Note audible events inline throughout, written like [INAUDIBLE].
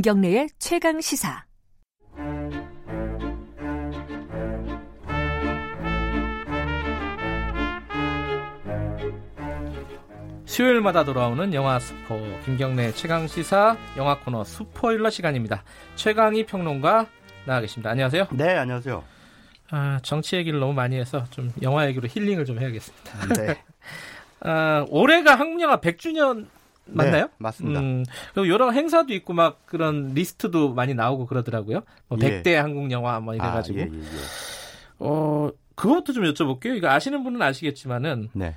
김경래의 최강 시사. 수요일마다 돌아오는 영화 스포 김경래 최강 시사 영화 코너 스포일러 시간입니다. 최강희 평론가 나와 계십니다. 안녕하세요. 네, 안녕하세요. 아, 정치 얘기를 너무 많이 해서 좀 영화 얘기로 힐링을 좀 해야겠습니다. 네. [LAUGHS] 아, 올해가 한국 영화 100주년 맞나요? 네, 맞습니다. 음, 그리고 여러 행사도 있고 막 그런 리스트도 많이 나오고 그러더라고요. 뭐 예. 100대 한국 영화 뭐 이래가지고. 아, 예, 예, 예. 어, 그것도 좀 여쭤볼게요. 이거 아시는 분은 아시겠지만은 네.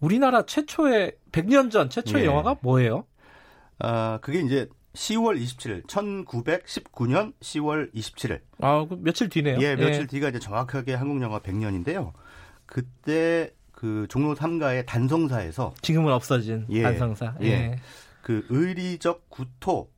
우리나라 최초의 100년 전 최초의 예. 영화가 뭐예요? 아, 그게 이제 10월 27일, 1919년 10월 27일. 아, 그 며칠 뒤네요. 예, 며칠 뒤가 이제 정확하게 한국 영화 100년인데요. 그때 그 종로 3가의 단성사에서 지금은 없어진 예. 반성사. 예. 예. 그 의리적 구토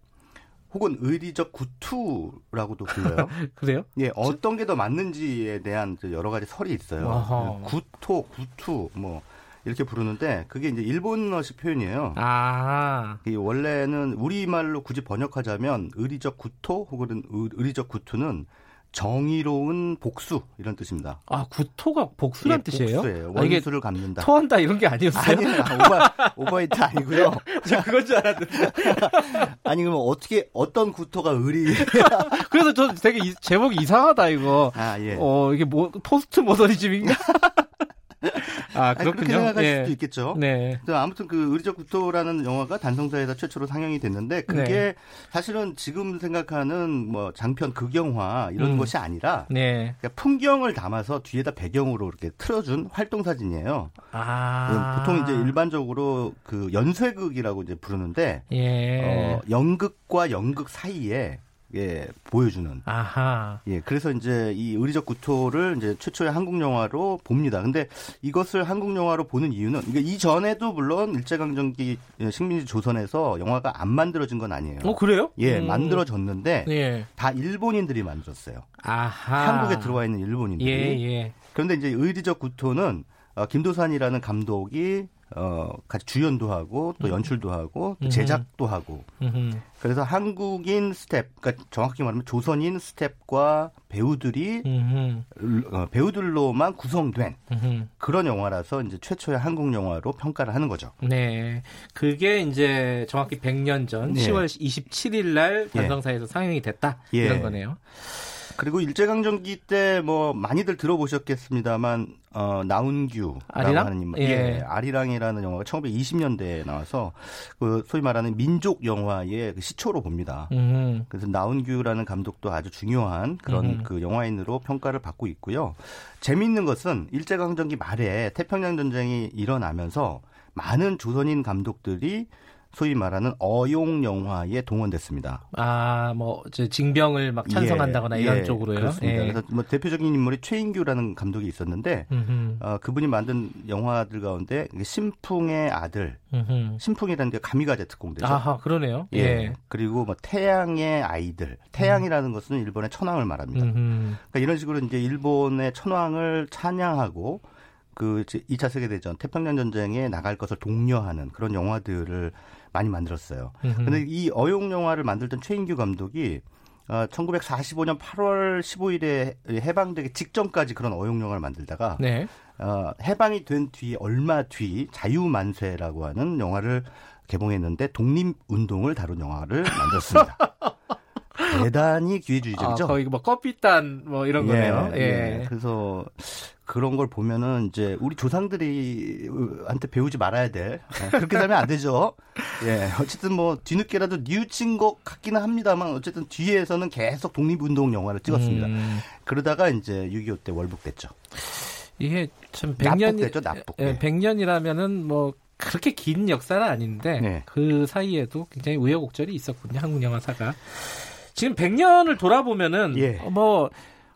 혹은 의리적 구투라고도 불러요. [LAUGHS] 그래요? 예, 어떤 게 더 맞는지에 대한 그 여러 가지 설이 있어요. 어허. 그 구토, 구투 뭐 이렇게 부르는데 그게 이제 일본어식 표현이에요. 아, 이 원래는 우리말로 굳이 번역하자면 의리적 구토 혹은 의- 의리적 구투는 정의로운 복수 이런 뜻입니다. 아 구토가 복수란 예, 뜻이에요? 복수예요. 아, 원수를 갚는다. 토한다 이런 게 아니었어요? 아니에요. 오바, 오바이트 아니고요. [LAUGHS] 저 그건 줄 알았는데. [LAUGHS] 아니 그러면 어떻게 어떤 구토가 의리? [LAUGHS] 그래서 저 되게 이- 제목이 이상하다 이거. 아 예. 어 이게 뭐 포스트 모더니즘인가? 아 아니, 그렇게 그렇군요. 생각할 예. 수도 있겠죠. 네. 근데 아무튼 그 의리적 구토라는 영화가 단성사에서 최초로 상영이 됐는데 그게 네. 사실은 지금 생각하는 뭐 장편 극영화 이런 음. 것이 아니라 네. 그냥 풍경을 담아서 뒤에다 배경으로 이렇게 틀어준 활동 사진이에요. 아. 보통 이제 일반적으로 그 연쇄극이라고 이제 부르는데 예. 어, 연극과 연극 사이에 예 보여주는 아하. 예 그래서 이제 이 의리적 구토를 이제 최초의 한국 영화로 봅니다. 근데 이것을 한국 영화로 보는 이유는 그러니까 이 전에도 물론 일제강점기 식민지 조선에서 영화가 안 만들어진 건 아니에요. 어 그래요? 예 음. 만들어졌는데 예. 다 일본인들이 만들었어요. 아하. 한국에 들어와 있는 일본인들이. 예 예. 그런데 이제 의리적 구토는 어, 김도산이라는 감독이 어, 같이 주연도 하고 또 연출도 하고 또 음. 제작도 하고. 그래서 한국인 스텝, 그러니까 정확히 말하면 조선인 스텝과 배우들이. 어, 배우들로만 구성된. 그런 영화라서 이제 최초의 한국 영화로 평가를 하는 거죠. 네. 그게 이제 정확히 100년 전 예. 10월 27일 날 예. 반성사에서 상영이 됐다. 예. 이런 거네요. 그리고 일제강점기 때 뭐 많이들 들어보셨겠습니다만 어, 나운규라고 아리랑? 하는 인물, 예. 예, 아리랑이라는 영화가 1920년대에 나와서 그 소위 말하는 민족 영화의 그 시초로 봅니다. 음. 그래서 나운규라는 감독도 아주 중요한 그런 음흠. 그 영화인으로 평가를 받고 있고요. 재미있는 것은 일제강점기 말에 태평양 전쟁이 일어나면서 많은 조선인 감독들이 소위 말하는 어용 영화에 동원됐습니다. 아, 뭐, 저 징병을 막 찬성한다거나 예, 이런 예, 쪽으로요. 그렇습니다. 예. 그래서 뭐 대표적인 인물이 최인규라는 감독이 있었는데 음흠. 어, 그분이 만든 영화들 가운데 신풍의 아들, 음흠. 신풍이라는 게 가미가제 특공대죠. 아하, 그러네요. 예. 예. 그리고 뭐 태양의 아이들. 태양이라는 것은 일본의 천황을 말합니다. 음흠. 그러니까 이런 식으로 이제 일본의 천황을 찬양하고 그 2차 세계대전, 태평양 전쟁에 나갈 것을 독려하는 그런 영화들을 많이 만들었어요. 근데 이 어용 영화를 만들던 최인규 감독이 어, 1945년 8월 15일에 해방되기 직전까지 그런 어용 영화를 만들다가 네. 어, 해방이 된 뒤 얼마 뒤 자유만세라고 하는 영화를 개봉했는데 독립운동을 다룬 영화를 만들었습니다. [LAUGHS] 대단히 아, 기회주의적이죠. 거의 뭐 커피단 뭐 이런 거네요. 예. 예. 그래서 그런 걸 보면은 이제 우리 조상들이 한테 배우지 말아야 돼. 예, 그렇게 살면 안 되죠. [LAUGHS] 예. 어쨌든 뭐 뒤늦게라도 뉘우친 것 같기는 합니다만 어쨌든 뒤에서는 계속 독립운동 영화를 찍었습니다. 음, 그러다가 이제 6.25 때 월북됐죠. 이게 참 100년이 납북됐죠, 납북. 예, 예. 100년이라면 뭐 그렇게 긴 역사는 아닌데 네. 그 사이에도 굉장히 우여곡절이 있었군요. 한국 영화사가. 지금 100년을 돌아보면은 예. 어, 뭐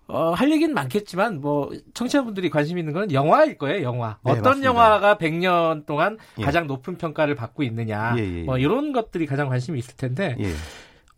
어, 할 얘기는 많겠지만 뭐 청취자분들이 관심 있는 건 영화일 거예요, 영화. 네, 어떤 맞습니다. 영화가 100년 동안 예. 가장 높은 평가를 받고 있느냐. 예, 예, 예. 뭐 이런 것들이 가장 관심이 있을 텐데 예.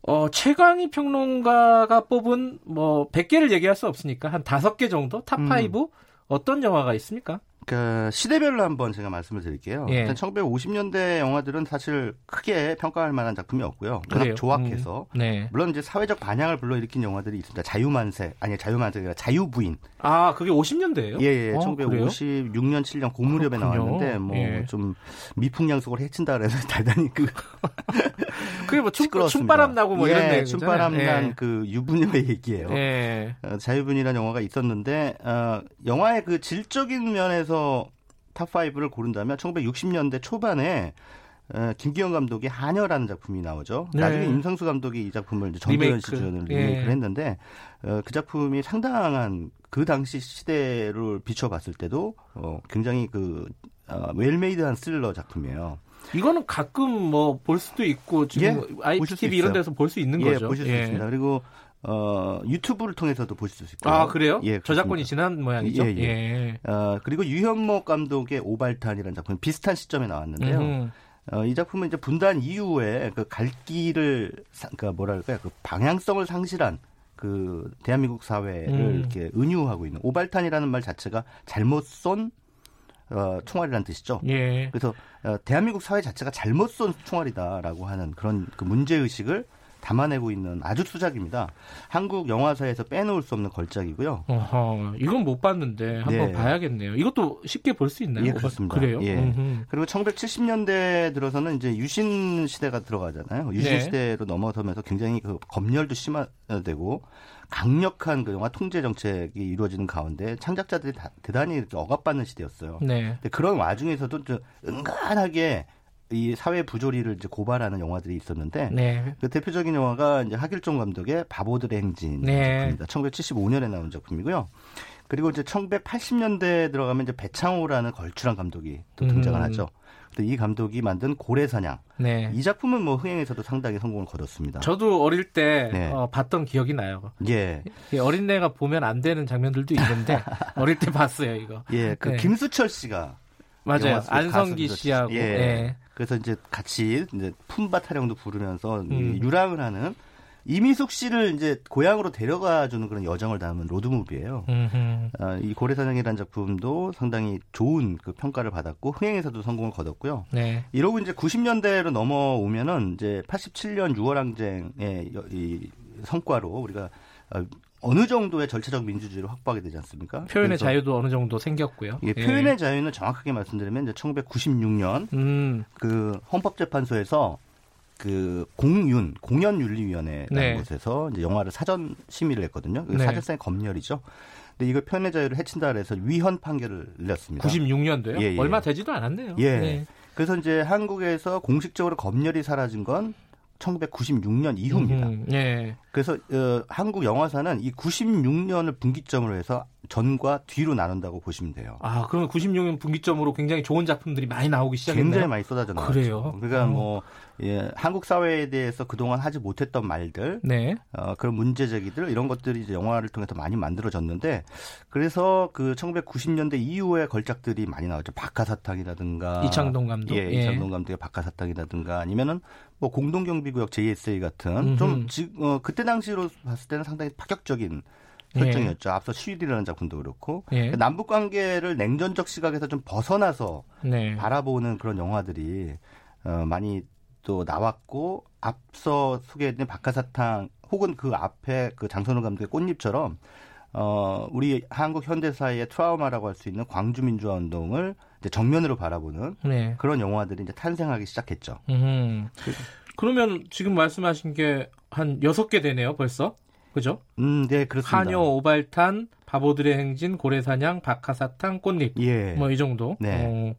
어, 최강희 평론가가 뽑은 뭐 100개를 얘기할 수 없으니까 한 5개 정도 top 음. 5 어떤 영화가 있습니까? 그 시대별로 한번 제가 말씀을 드릴게요. 예. 일단 1950년대 영화들은 사실 크게 평가할 만한 작품이 없고요. 워낙 그래요? 조악해서 음, 네. 물론 이제 사회적 반향을 불러일으킨 영화들이 있습니다. 자유만세 아니 자유만세가 아니라 자유부인. 아, 그게 50년대예요? 예, 예. 어, 1956년 7년 그 무렵에. 나왔는데 뭐 예. 좀 미풍양속을 해친다 그래서 [LAUGHS] 대단히 그 [LAUGHS] 그게 뭐 춤. 춤바람 나고 뭐 예, 이런 내용 춤바람 난 그 유부녀의 얘기예요. 예. 어, 자유부인이라는 영화가 있었는데 어, 영화의 그 질적인 면에서 top 5를 고른다면 1960년대 초반에 어, 김기영 감독의 하녀라는 작품이 나오죠. 네. 나중에 임상수 감독이 이 작품을 리메이크. 주연으로 예. 리메이크를 했는데 어, 그 작품이 상당한 그 당시 시대를 비춰봤을 때도 어, 굉장히 그 어, 웰메이드한 스릴러 작품이에요. 이거는 가끔 뭐 볼 수도 있고 지금 예, IPTV 이런. 데서 볼 수 있는 예, 거죠. 보실 수 예. 있습니다. 그리고 어, 유튜브를 통해서도 보실 수 있고요. 아, 그래요? 예, 저작권이 그렇습니다. 지난 모양이죠? 예, 예. 어, 그리고 유현목 감독의 오발탄이라는 작품 비슷한 시점에 나왔는데요. 음, 어, 이 작품은 이제 분단 이후에 그 갈 길을 사- 그러니까 뭐랄까요 그 방향성을 상실한 그 대한민국 사회를 음. 이렇게 은유하고 있는 오발탄이라는 말 자체가 잘못 쏜 어, 총알이라는 뜻이죠. 예. 그래서 어, 대한민국 사회 자체가 잘못 쏜 총알이다라고 하는 그런 그 문제 의식을 담아내고 있는 아주 수작입니다. 한국 영화사에서 빼놓을 수 없는 걸작이고요. 어허, 이건 못 봤는데 한번 네. 봐야겠네요. 이것도 쉽게 볼 수 있나요? 예? 그렇습니다. 그래요? 예. 음흠. 그리고 1970년대 들어서는 이제 유신 시대가 들어가잖아요. 유신 네. 시대로 넘어서면서 굉장히 그 검열도 심화되고 강력한 그 영화 통제 정책이 이루어지는 가운데 창작자들이 다, 대단히 이렇게 억압받는 시대였어요. 네. 그런 와중에서도 좀 은간하게 이 사회 부조리를 이제 고발하는 영화들이 있었는데 네. 그 대표적인 영화가 이제 하길종 감독의 바보들의 행진 네. 작품입니다. 1975년에 나온 작품이고요. 그리고 이제 1980년대에 들어가면 이제 배창호라는 걸출한 감독이 또 등장을 음. 하죠. 근데 이 감독이 만든 고래사냥 네. 이 작품은 뭐 흥행에서도 상당히 성공을 거뒀습니다. 저도 어릴 때 네. 어, 봤던 기억이 나요. 예, 이 어린애가 보면 안 되는 장면들도 있는데 [LAUGHS] 어릴 때 봤어요 이거. 예, 그 네. 김수철 씨가 맞아요. 안성기. 씨하고. 예. 예. 그래서 이제 같이 이제 품바 타령도 부르면서 이 음. 유랑을 하는 이미숙 씨를 이제 고향으로 데려가 주는 그런 여정을 담은 로드무비예요. 아, 이 고래사냥이라는 작품도 상당히 좋은 그 평가를 받았고 흥행에서도 성공을 거뒀고요. 네. 이러고 이제 90년대로 넘어오면은 이제 87년 6월 항쟁의 여- 이 성과로 우리가 어, 어느 정도의 절차적 민주주의를 확보하게 되지 않습니까? 표현의 자유도 어느 정도 생겼고요. 이게 예. 표현의 자유는 정확하게 말씀드리면 이제 1996년 음. 그 헌법재판소에서 그 공윤 공연윤리위원회라는 네. 곳에서 이제 영화를 사전 심의를 했거든요. 그 네. 사실상의 검열이죠. 근데 이걸 표현의 자유를 해친다 그래서 위헌 판결을 내렸습니다. 96년도요? 예, 예. 얼마 되지도 않았네요. 예. 네. 그래서 이제 한국에서 공식적으로 검열이 사라진 건 1996년 이후입니다. 음, 예. 그래서 어, 한국 영화사는 이 96년을 분기점으로 해서 전과 뒤로 나눈다고 보시면 돼요. 아, 그러면 96년 분기점으로 굉장히 좋은 작품들이 많이 나오기 시작했네요. 굉장히 많이 쏟아져 나왔죠. 그래요? 그러니까 어. 뭐 예, 한국 사회에 대해서 그동안 하지 못했던 말들, 네. 어, 그런 문제 제기들 이런 것들이 이제 영화를 통해서 많이 만들어졌는데 그래서 그 1990년대 이후의 걸작들이 많이 나왔죠. 박하사탕이라든가 이창동 감독. 예, 예. 이창동 감독의 박하사탕이라든가 아니면은 뭐 공동경비구역 JSA 같은 좀. 지, 어, 그때 당시로 봤을 때는 상당히 파격적인 예. 설정이었죠. 앞서 시위이라는 작품도 그렇고 예. 남북 관계를 냉전적 시각에서 좀 벗어나서 네. 바라보는 그런 영화들이 어, 많이 또 나왔고 앞서 소개해드린 박하사탕 혹은 그 앞에 그 장선우 감독의 꽃잎처럼 어, 우리 한국 현대사의 트라우마라고 할 수 있는 광주 민주화 운동을 이제 정면으로 바라보는 네. 그런 영화들이 이제 탄생하기 시작했죠. 음. 그러면 지금 말씀하신 게 한 여섯 개 되네요, 벌써. 그죠? 음, 네, 그렇습니다. 한요, 오발탄, 바보들의 행진, 고래사냥, 박하사탕, 꽃잎. 예. 뭐 이 정도. 네. 어,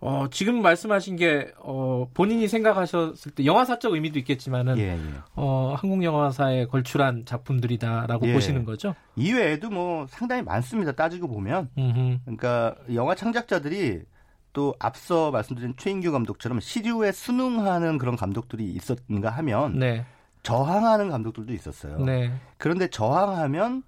어, 지금 말씀하신 게 어, 본인이 생각하셨을 때 영화사적 의미도 있겠지만은 예, 예. 어, 한국 영화사에 걸출한 작품들이다라고 예. 보시는 거죠. 이외에도 뭐 상당히 많습니다. 따지고 보면. 음흠. 그러니까 영화 창작자들이 또 앞서 말씀드린 최인규 감독처럼 시류에 순응하는 그런 감독들이 있었는가 하면 네. 저항하는 감독들도 있었어요. 네. 그런데 저항하면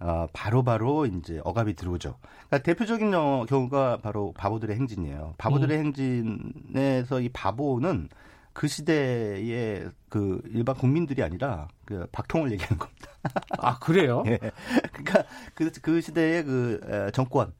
어, 바로바로 이제 억압이 들어오죠. 그러니까 대표적인 어, 경우가 바로 바보들의 행진이에요. 바보들의 음. 행진에서 이 바보는 그 시대의 그 일반 국민들이 아니라 그 박통을 얘기하는 겁니다. [LAUGHS] 아, 그래요? 예. 그러니까 그, 그 시대의 그 에, 정권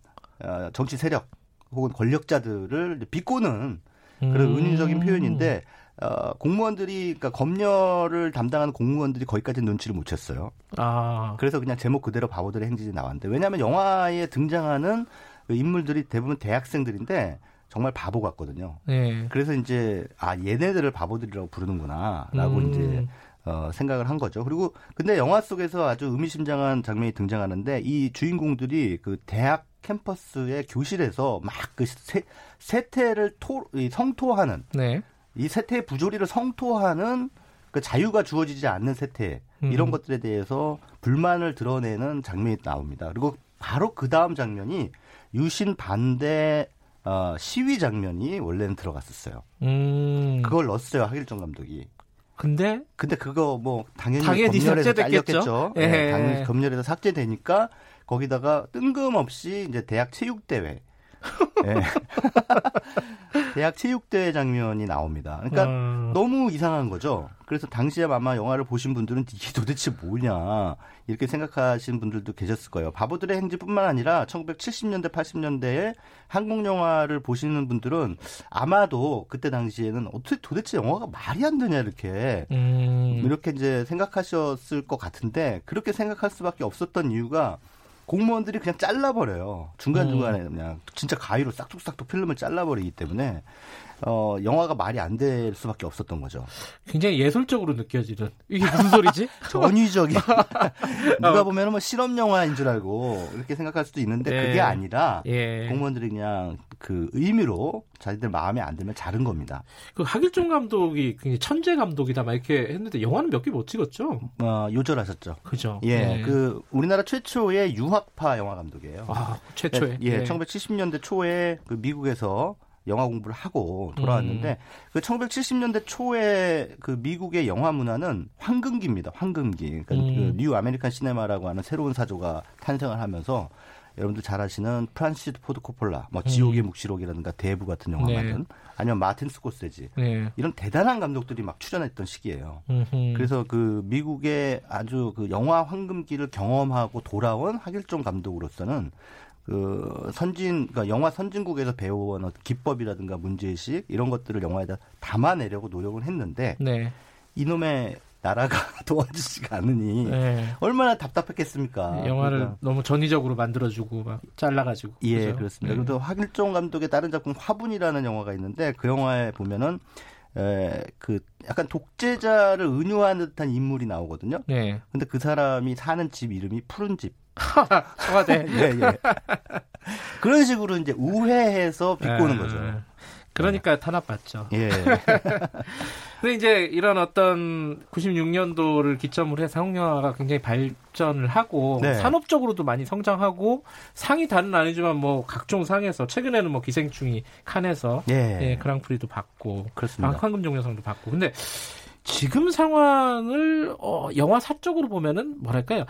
어, 정치 세력 혹은 권력자들을 비꼬는 그런 음. 은유적인 표현인데 어, 공무원들이 그러니까 검열을 담당하는 공무원들이 거기까지 눈치를 못 챘어요. 아, 그래서 그냥 제목 그대로 바보들의 행진이 나왔는데 왜냐하면 영화에 등장하는 그 인물들이 대부분 대학생들인데 정말 바보 같거든요. 네. 그래서 이제 아 얘네들을 바보들이라고 부르는구나라고 음. 이제 어, 생각을 한 거죠. 그리고 근데 영화 속에서 아주 의미심장한 장면이 등장하는데 이 주인공들이 그 대학 캠퍼스의 교실에서 막 그 세태를 토, 이 성토하는 네. 이 세태의 부조리를 성토하는 그 자유가 주어지지 않는 세태 음. 이런 것들에 대해서 불만을 드러내는 장면이 나옵니다. 그리고 바로 그 다음 장면이 유신 반대 어, 시위 장면이 원래는 들어갔었어요. 음. 그걸 넣었어요 하길정 감독이. 근데 근데 그거 뭐 당연히, 당연히 검열에서 삭제됐겠죠? 예. 네, 당연히 검열에서 삭제되니까 거기다가 뜬금없이 이제 대학 체육 대회. 예. [LAUGHS] 대학 체육대회 장면이 나옵니다. 그러니까 어, 너무 이상한 거죠. 그래서 당시에 아마 영화를 보신 분들은 [LAUGHS] 이게 도대체 뭐냐 이렇게 생각하시는 분들도 계셨을 거예요. 바보들의 행진뿐만 아니라 1970년대 80년대에 한국 영화를 보시는 분들은 아마도 그때 당시에는 어떻게 도대체 영화가 말이 안 되냐 이렇게 음. 이렇게 이제 생각하셨을 것 같은데 그렇게 생각할 수밖에 없었던 이유가 공무원들이 그냥 잘라버려요. 중간중간에 음. 그냥 진짜 가위로 싹둑싹둑 필름을 잘라버리기 때문에 어, 영화가 말이 안 될 수밖에 없었던 거죠. 굉장히 예술적으로 느껴지는 이게 무슨 소리지? [LAUGHS] 전위적인 [LAUGHS] 누가 어. 보면은 뭐 실험 영화인 줄 알고 이렇게 생각할 수도 있는데 예. 그게 아니라 예. 공무원들이 그냥 그 의미로 자기들 마음에 안 들면 자른 겁니다. 그 하길종 감독이 굉장히 천재 감독이다 막 이렇게 했는데 영화는 몇 개 못 찍었죠. 어, 요절하셨죠. 그죠? 예, 예. 그 우리나라 최초의 유학파 영화 감독이에요. 아, 최초에. 예, 1970년대 초에 그 미국에서 영화 공부를 하고 돌아왔는데 음. 그 1970년대 초에 그 미국의 영화 문화는 황금기입니다. 황금기. 그러니까 음. 그 New American Cinema라고 하는 새로운 사조가 탄생을 하면서 여러분들 잘 아시는 프란시스 포드 코폴라, 뭐 지옥의 묵시록이라든가 대부 같은 영화 음. 네. 만든 아니면 마틴 스코세지 네. 이런 대단한 감독들이 막 출연했던 시기예요. 음흠. 그래서 그 미국의 아주 그 영화 황금기를 경험하고 돌아온 하길종 감독으로서는 그 선진 그러니까 영화 선진국에서 배워온 기법이라든가 문제의식 이런 것들을 영화에다 담아내려고 노력을 했는데 네. 이놈의 나라가 [LAUGHS] 도와주지가 않으니 네. 얼마나 답답했겠습니까? 영화를 그러니까 너무 전위적으로 만들어주고 막 잘라가지고. 예, 그죠? 그렇습니다. 네. 그래도 하길종 감독의 다른 작품 화분이라는 영화가 있는데 그 영화에 보면은 에, 그 약간 독재자를 은유하는 듯한 인물이 나오거든요. 네. 근데 그 사람이 사는 집 이름이 푸른 집. [LAUGHS] 청와대. 예, 예. 그런 식으로 이제 우회해서 비꼬는 아, 거죠. 그러니까 탄압받죠. 예. [LAUGHS] 근데 이제 이런 어떤 96년도를 기점으로 해서 한국 영화가 굉장히 발전을 하고 네. 산업적으로도 많이 성장하고 상이 다는 아니지만 뭐 각종 상에서 최근에는 뭐 기생충이 칸에서 예. 예, 그랑프리도 받고 그렇습니다. 황금 종려상도 받고 근데 지금 상황을 어, 영화 사적으로 보면은 뭐랄까요?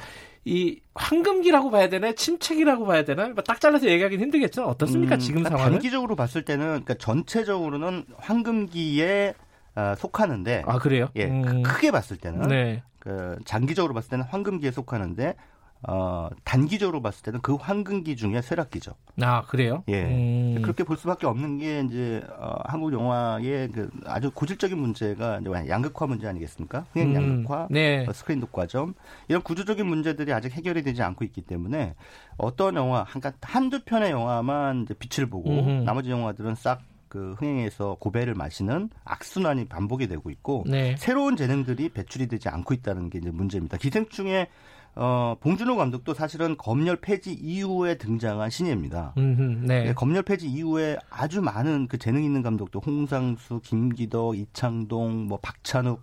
이 황금기라고 봐야 되나? 침체기라고 봐야 되나? 뭐딱 잘라서 얘기하기는 힘들겠죠. 어떻습니까? 음, 지금 그러니까 상황은? 단기적으로 봤을 때는 그러니까 전체적으로는 황금기에 아, 속하는데 아 그래요? 예, 음, 크- 크게 봤을 때는 네. 그 장기적으로 봤을 때는 황금기에 속하는데 어, 단기적으로 봤을 때는 그 황금기 중에 쇠락기죠. 아 그래요 예. 음, 그렇게 볼 수밖에 없는 게 이제 어, 한국 영화의 그 아주 고질적인 문제가 이제 양극화 문제 아니겠습니까? 흥행 음, 양극화, 네 어, 스크린 독과점 이런 구조적인 문제들이 아직 해결이 되지 않고 있기 때문에 어떤 영화 한 한두 편의 영화만 이제 빛을 보고 음흠. 나머지 영화들은 싹그 흥행에서 고배를 마시는 악순환이 반복이 되고 있고 네. 새로운 재능들이 배출이 되지 않고 있다는 게 이제 문제입니다. 기생충의 어, 봉준호 감독도 사실은 검열 폐지 이후에 등장한 신예입니다. 음, 네. 예, 검열 폐지 이후에 아주 많은 그 재능 있는 감독도 홍상수, 김기덕, 이창동, 뭐 박찬욱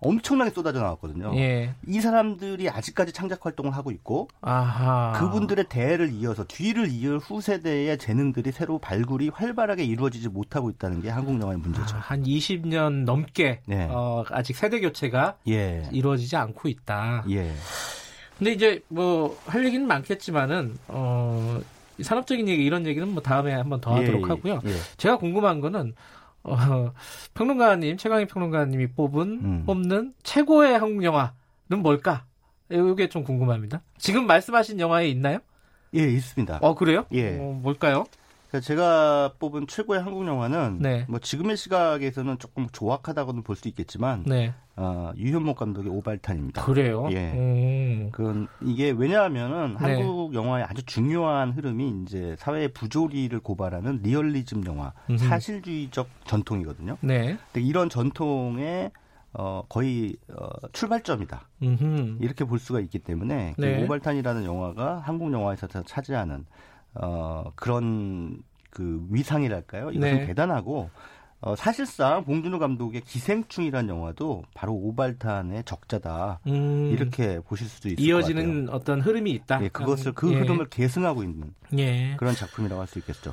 엄청나게 쏟아져 나왔거든요. 예. 이 사람들이 아직까지 창작 활동을 하고 있고 아하. 그분들의 대를 이어서 뒤를 이을 후세대의 재능들이 새로 발굴이 활발하게 이루어지지 못하고 있다는 게 한국 영화의 문제죠. 아, 한 20년 넘게 네. 어, 아직 세대 교체가 예. 이루어지지 않고 있다. 예. 근데 이제 뭐 할 얘기는 많겠지만은 어, 이 산업적인 얘기 이런 얘기는 뭐 다음에 한번 더 하도록 예, 하고요. 예. 제가 궁금한 거는 어, 평론가님 최강희 평론가님이 뽑은 음. 뽑는 최고의 한국 영화는 뭘까? 이게 좀 궁금합니다. 지금 말씀하신 영화에 있나요? 예, 있습니다. 어, 그래요? 예. 어, 뭘까요? 그러니까 제가 뽑은 최고의 한국 영화는 네. 뭐 지금의 시각에서는 조금 조악하다고는 볼 수 있겠지만 네. 어, 유현목 감독의 오발탄입니다. 그래요? 예. 음. 그건 이게 왜냐하면은 네. 한국 영화의 아주 중요한 흐름이 이제 사회의 부조리를 고발하는 리얼리즘 영화, 음흠. 사실주의적 전통이거든요. 네. 근데 이런 전통의 어, 거의 어, 출발점이다. 음흠. 이렇게 볼 수가 있기 때문에 그 네. 오발탄이라는 영화가 한국 영화에서 차지하는 어, 그런 그 위상이랄까요? 이것은 네. 대단하고 어, 사실상 봉준호 감독의 기생충이라는 영화도 바로 오발탄의 적자다. 음. 이렇게 보실 수도 있을 것 이어지는 어떤 흐름이 있다. 같아요. 예, 그것을 그 예. 흐름을 계승하고 있는 예. 그런 작품이라고 할 수 있겠죠.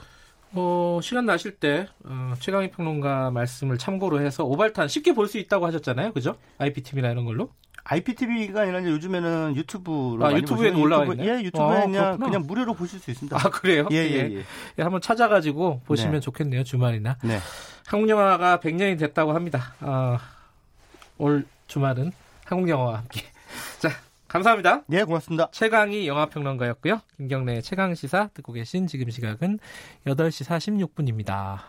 어, 시간 나실 때 어, 최강희 평론가 말씀을 참고로 해서 오발탄 쉽게 볼 수 있다고 하셨잖아요, 그죠? IPTV나 이런 걸로. IPTV가 아니라 이제 요즘에는 유튜브로 아, 많이 유튜브에도 보시면 올라와 유튜브, 있나요? 예, 유튜브에 아, 그냥. 그냥 무료로 보실 수 있습니다. 아 그래요? 예, 예, 예. 예, 한번 찾아가지고 보시면 네. 좋겠네요, 주말이나. 네. 한국 영화가 100년이 됐다고 합니다. 어, 올 주말은 한국 영화와 함께. [LAUGHS] 자, 감사합니다. 예, 고맙습니다. 최강희 영화평론가였고요. 김경래 최강 시사 듣고 계신 지금 시각은 8시 46분입니다.